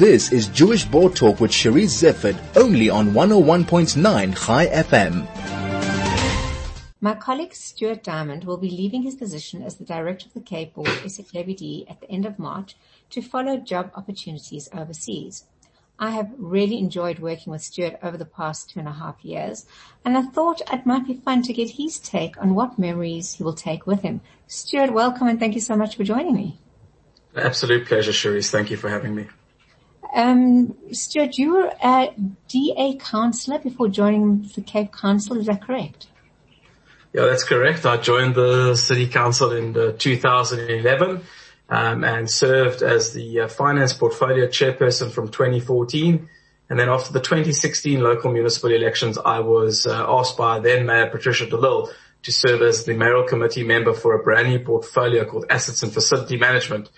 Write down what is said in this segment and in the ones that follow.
This is Jewish Board Talk with Charisse Zeifert, only on 101.9 Chai FM. My colleague Stuart Diamond will be leaving his position as the director of the Cape Board SAJBD at the end of March to follow job opportunities overseas. I have really enjoyed working with Stuart over the past two and a half years, and I thought it might be fun to get his take on what memories he will take with him. Stuart, welcome and thank you so much for joining me. Absolute pleasure, Cherise. Thank you for having me. Um, Stuart, you were a DA councillor before joining the Cape Council, is that correct? Yeah, that's correct. I joined the City Council in uh, 2011 um, and served as the uh, Finance Portfolio Chairperson from 2014. And then after the 2016 local municipal elections, I was uh, asked by then Mayor Patricia de Lille to serve as the mayoral committee member for a brand new portfolio called Assets and Facility Management,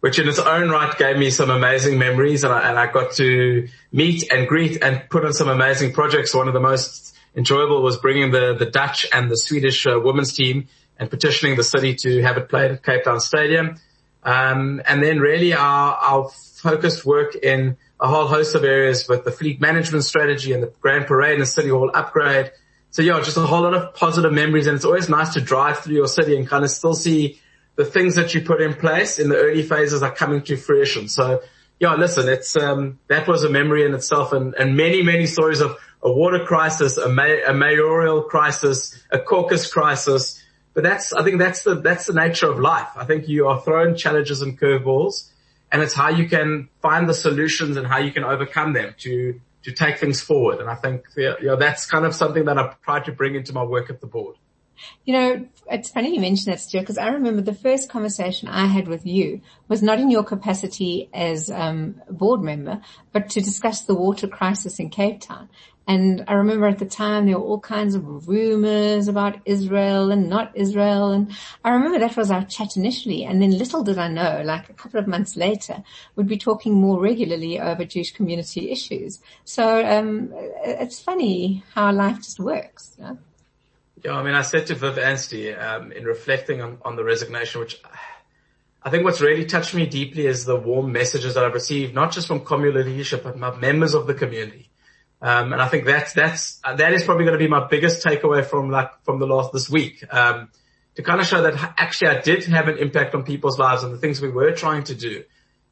which in its own right gave me some amazing memories and I, and I got to meet and greet and put on some amazing projects. One of the most enjoyable was bringing the, the Dutch and the Swedish uh, women's team and petitioning the city to have it played at Cape Town Stadium. Um, and then really our, our focused work in a whole host of areas with the fleet management strategy and the grand parade and the city hall upgrade. So yeah, just a whole lot of positive memories and it's always nice to drive through your city and kind of still see the things that you put in place in the early phases are coming to fruition. So yeah, listen, it's, um, that was a memory in itself and, and many, many stories of a water crisis, a, may, a mayoral crisis, a caucus crisis. But that's, I think that's the, that's the nature of life. I think you are thrown challenges and curveballs and it's how you can find the solutions and how you can overcome them to, to take things forward. And I think, that's kind of something that I've tried to bring into my work at the board. You know, it's funny you mention that, Stuart, because I remember the first conversation I had with you was not in your capacity as um, board member, but to discuss the water crisis in Cape Town. And I remember at the time there were all kinds of rumors about Israel and not Israel. And I remember that was our chat initially. And then little did I know, like a couple of months later, we'd be talking more regularly over Jewish community issues. So, um, it's funny how life just works. You know? Yeah, I mean, I said to Viv Anstey, um, in reflecting on, on the resignation, which I think what's really touched me deeply is the warm messages that I've received, not just from communal leadership, but my members of the community. Um, and I think that's, that's, that is probably going to be my biggest takeaway from like, from the last, this week. Um, to kind of show that actually I did have an impact on people's lives and the things we were trying to do.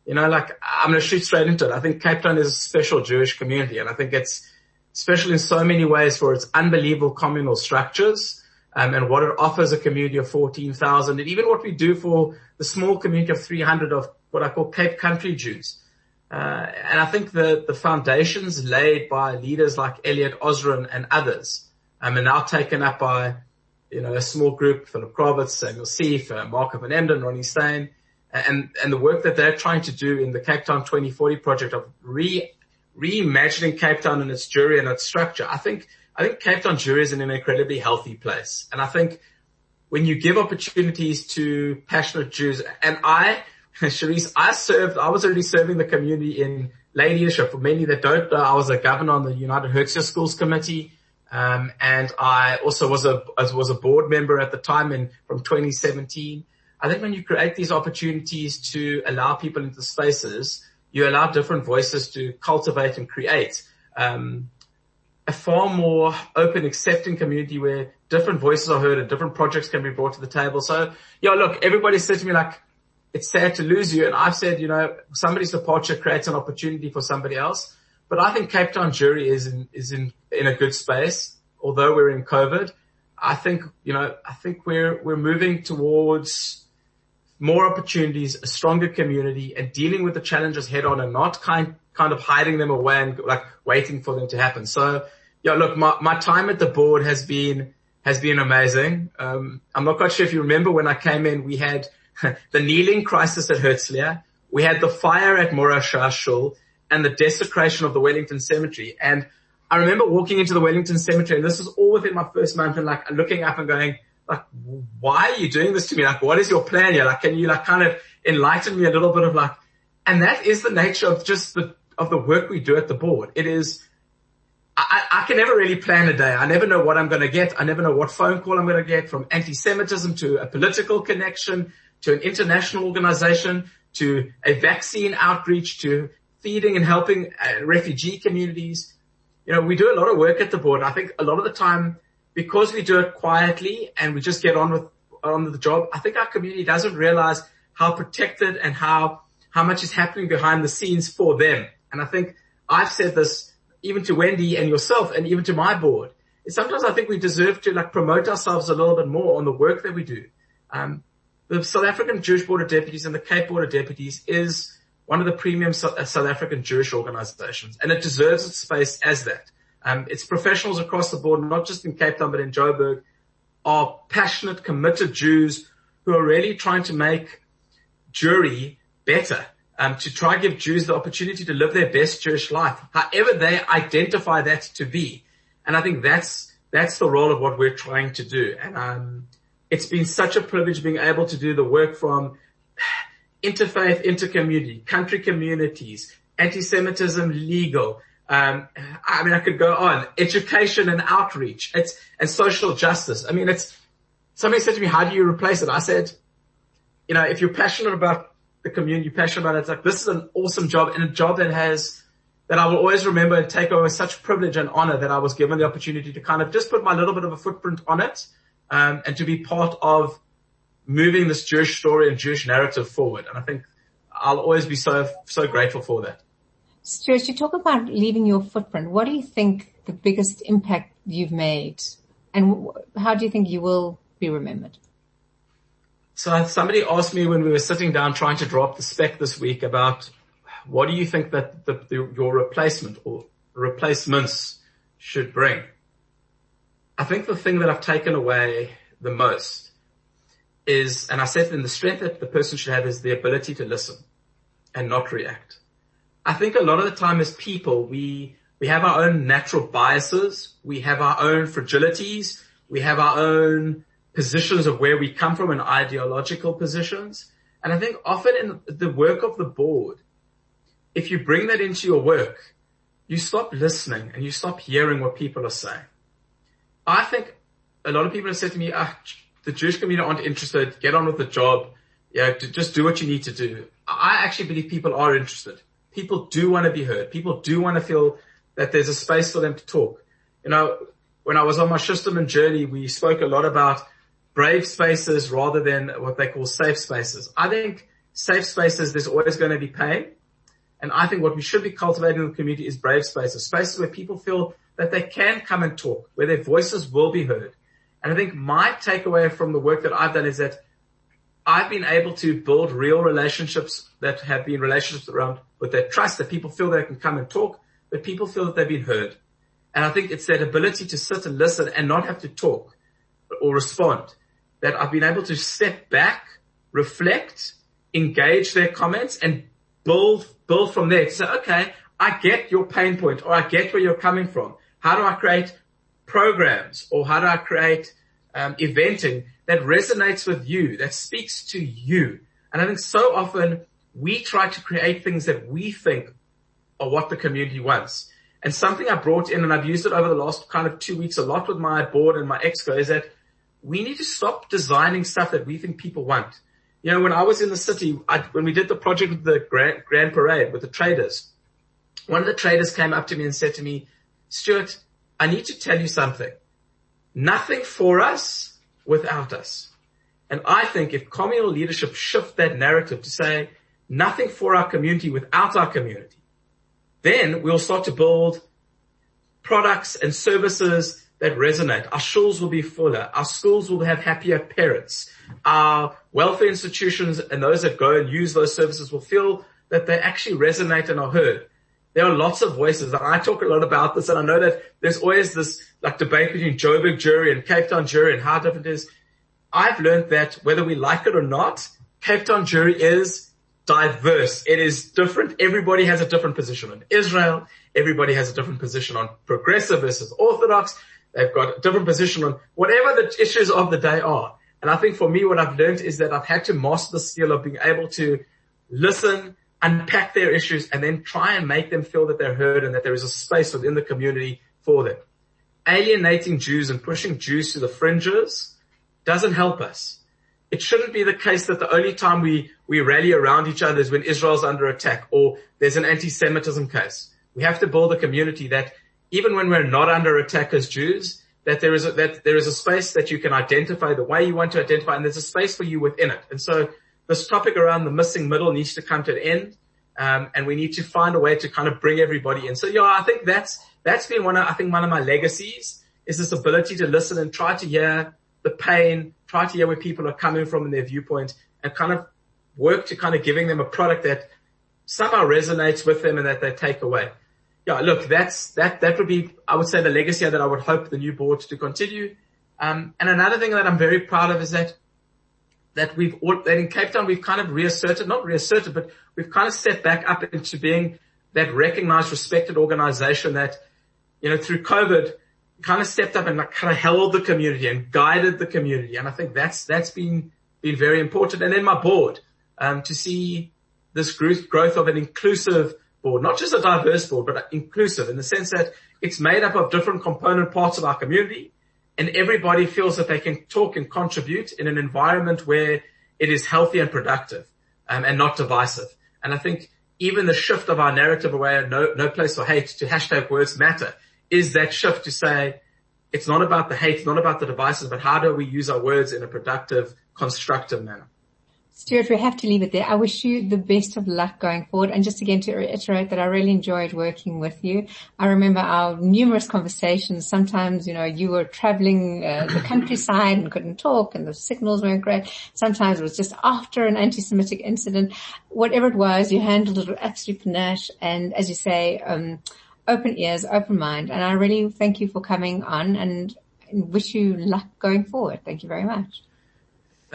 You know, like I'm going to shoot straight into it. I think Cape Town is a special Jewish community and I think it's special in so many ways for its unbelievable communal structures. Um, and what it offers a community of 14,000 and even what we do for the small community of 300 of what I call Cape Country Jews. Uh, and I think the, the foundations laid by leaders like Elliot Osron and others um, are now taken up by, you know, a small group, Philip Krawitz, Samuel Seeff, uh, Marco van Embden, Ronnie Stein, and, and the work that they're trying to do in the Cape Town 2040 project of re, reimagining Cape Town and its Jewry and its structure. I think, I think Cape Town Jewry is in an incredibly healthy place. And I think when you give opportunities to passionate Jews, and I, Charisse, I served, I was already serving the community in leadership. For many that don't know, I was a governor on the United Herzlia Schools Committee. Um, and I also was a, was a board member at the time in, from 2017. I think when you create these opportunities to allow people into spaces, you allow different voices to cultivate and create, um, a far more open, accepting community where different voices are heard and different projects can be brought to the table. So yeah, look, everybody said to me like, it's sad to lose you. And I've said, you know, somebody's departure creates an opportunity for somebody else. But I think Cape Town Jewry is in, is in, in a good space. Although we're in COVID, I think, you know, I think we're, we're moving towards more opportunities, a stronger community and dealing with the challenges head on and not kind, kind of hiding them away and like waiting for them to happen. So yeah, look, my, my time at the board has been, has been amazing. Um, I'm not quite sure if you remember when I came in, we had the kneeling crisis at Herzlia. We had the fire at Morasha Shul and the desecration of the Wellington Cemetery. And I remember walking into the Wellington Cemetery and this was all within my first month and like looking up and going, like, why are you doing this to me? Like, what is your plan here? Like, can you like kind of enlighten me a little bit of like, and that is the nature of just the, of the work we do at the board. It is, I, I can never really plan a day. I never know what I'm going to get. I never know what phone call I'm going to get from anti-Semitism to a political connection to an international organization, to a vaccine outreach, to feeding and helping uh, refugee communities. You know, we do a lot of work at the board. I think a lot of the time, because we do it quietly and we just get on with, on the job, I think our community doesn't realize how protected and how, how much is happening behind the scenes for them. And I think I've said this even to Wendy and yourself and even to my board. Sometimes I think we deserve to like promote ourselves a little bit more on the work that we do. Um, the South African Jewish Board of Deputies and the Cape Board of Deputies is one of the premium South African Jewish organizations and it deserves its space as that. Um, it's professionals across the board, not just in Cape Town, but in Joburg are passionate, committed Jews who are really trying to make Jewry better, um, to try and give Jews the opportunity to live their best Jewish life, however they identify that to be. And I think that's, that's the role of what we're trying to do. And, um, it's been such a privilege being able to do the work from interfaith, intercommunity, country communities, anti-Semitism legal. Um, I mean, I could go on education and outreach. It's, and social justice. I mean, it's, somebody said to me, how do you replace it? I said, you know, if you're passionate about the community, you're passionate about it, it's like, this is an awesome job and a job that has, that I will always remember and take over such privilege and honor that I was given the opportunity to kind of just put my little bit of a footprint on it um, and to be part of moving this Jewish story and Jewish narrative forward. And I think I'll always be so, so grateful for that. Stuart, you talk about leaving your footprint. What do you think the biggest impact you've made and how do you think you will be remembered? So somebody asked me when we were sitting down trying to drop the spec this week about what do you think that the, the, your replacement or replacements should bring? I think the thing that I've taken away the most is, and I said in the strength that the person should have is the ability to listen and not react. I think a lot of the time as people, we, we have our own natural biases. We have our own fragilities. We have our own positions of where we come from and ideological positions. And I think often in the work of the board, if you bring that into your work, you stop listening and you stop hearing what people are saying. I think a lot of people have said to me, ah, the Jewish community aren't interested. Get on with the job. Yeah, just do what you need to do. I actually believe people are interested. People do want to be heard. People do want to feel that there's a space for them to talk. You know, when I was on my Schusterman journey, we spoke a lot about brave spaces rather than what they call safe spaces. I think safe spaces, there's always going to be pain. And I think what we should be cultivating in the community is brave spaces, spaces where people feel that they can come and talk, where their voices will be heard. And I think my takeaway from the work that I've done is that I've been able to build real relationships that have been relationships around with that trust that people feel they can come and talk, but people feel that they've been heard. And I think it's that ability to sit and listen and not have to talk or respond that I've been able to step back, reflect, engage their comments and build, build from there to say, okay, I get your pain point or I get where you're coming from. How do I create programs or how do I create um, eventing that resonates with you, that speaks to you? And I think so often we try to create things that we think are what the community wants. And something I brought in and I've used it over the last kind of two weeks a lot with my board and my exco is that we need to stop designing stuff that we think people want. You know, when I was in the city, I, when we did the project with the grand, grand parade with the traders, one of the traders came up to me and said to me, Stuart, I need to tell you something. Nothing for us without us. And I think if communal leadership shift that narrative to say nothing for our community without our community, then we'll start to build products and services that resonate. Our schools will be fuller. Our schools will have happier parents. Our welfare institutions and those that go and use those services will feel that they actually resonate and are heard there are lots of voices and I talk a lot about this and I know that there's always this like debate between Joburg Jewry and Cape Town Jewry and how different it is. I've learned that whether we like it or not, Cape Town Jewry is diverse. It is different. Everybody has a different position on Israel. Everybody has a different position on progressive versus orthodox. They've got a different position on whatever the issues of the day are. And I think for me, what I've learned is that I've had to master the skill of being able to listen, unpack their issues and then try and make them feel that they're heard and that there is a space within the community for them. Alienating Jews and pushing Jews to the fringes doesn't help us. It shouldn't be the case that the only time we we rally around each other is when Israel's under attack or there's an anti-Semitism case. We have to build a community that even when we're not under attack as Jews, that there is a, that there is a space that you can identify the way you want to identify and there's a space for you within it. And so this topic around the missing middle needs to come to an end. Um, and we need to find a way to kind of bring everybody in. So yeah, I think that's, that's been one of, I think one of my legacies is this ability to listen and try to hear the pain, try to hear where people are coming from in their viewpoint and kind of work to kind of giving them a product that somehow resonates with them and that they take away. Yeah, look, that's, that, that would be, I would say the legacy that I would hope the new board to continue. Um, and another thing that I'm very proud of is that that we've all, that in Cape Town we've kind of reasserted, not reasserted, but we've kind of stepped back up into being that recognized, respected organization that, you know, through COVID kind of stepped up and like kind of held the community and guided the community. And I think that's, that's been, been very important. And then my board, um, to see this growth, growth of an inclusive board, not just a diverse board, but inclusive in the sense that it's made up of different component parts of our community and everybody feels that they can talk and contribute in an environment where it is healthy and productive um, and not divisive. And I think even the shift of our narrative away, no, no place for hate to hashtag words matter is that shift to say it's not about the hate, it's not about the devices, but how do we use our words in a productive, constructive manner. Stuart, we have to leave it there. I wish you the best of luck going forward. And just again to reiterate that I really enjoyed working with you. I remember our numerous conversations. Sometimes, you know, you were traveling uh, the countryside and couldn't talk and the signals weren't great. Sometimes it was just after an anti-Semitic incident. Whatever it was, you handled it with absolute panache. And as you say, um, open ears, open mind. And I really thank you for coming on and wish you luck going forward. Thank you very much.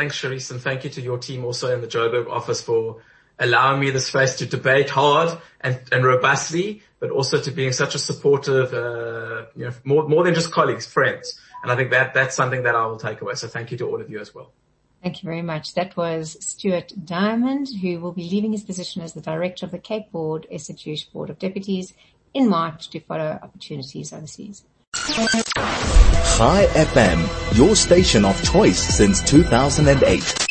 Thanks, Charisse, and thank you to your team also in the Joburg office for allowing me the space to debate hard and, and robustly, but also to being such a supportive, uh, you know, more, more than just colleagues, friends. And I think that that's something that I will take away. So thank you to all of you as well. Thank you very much. That was Stuart Diamond, who will be leaving his position as the director of the Cape Board, SA Jewish Board of Deputies in March to follow opportunities overseas. Chai FM, your station of choice since 2008.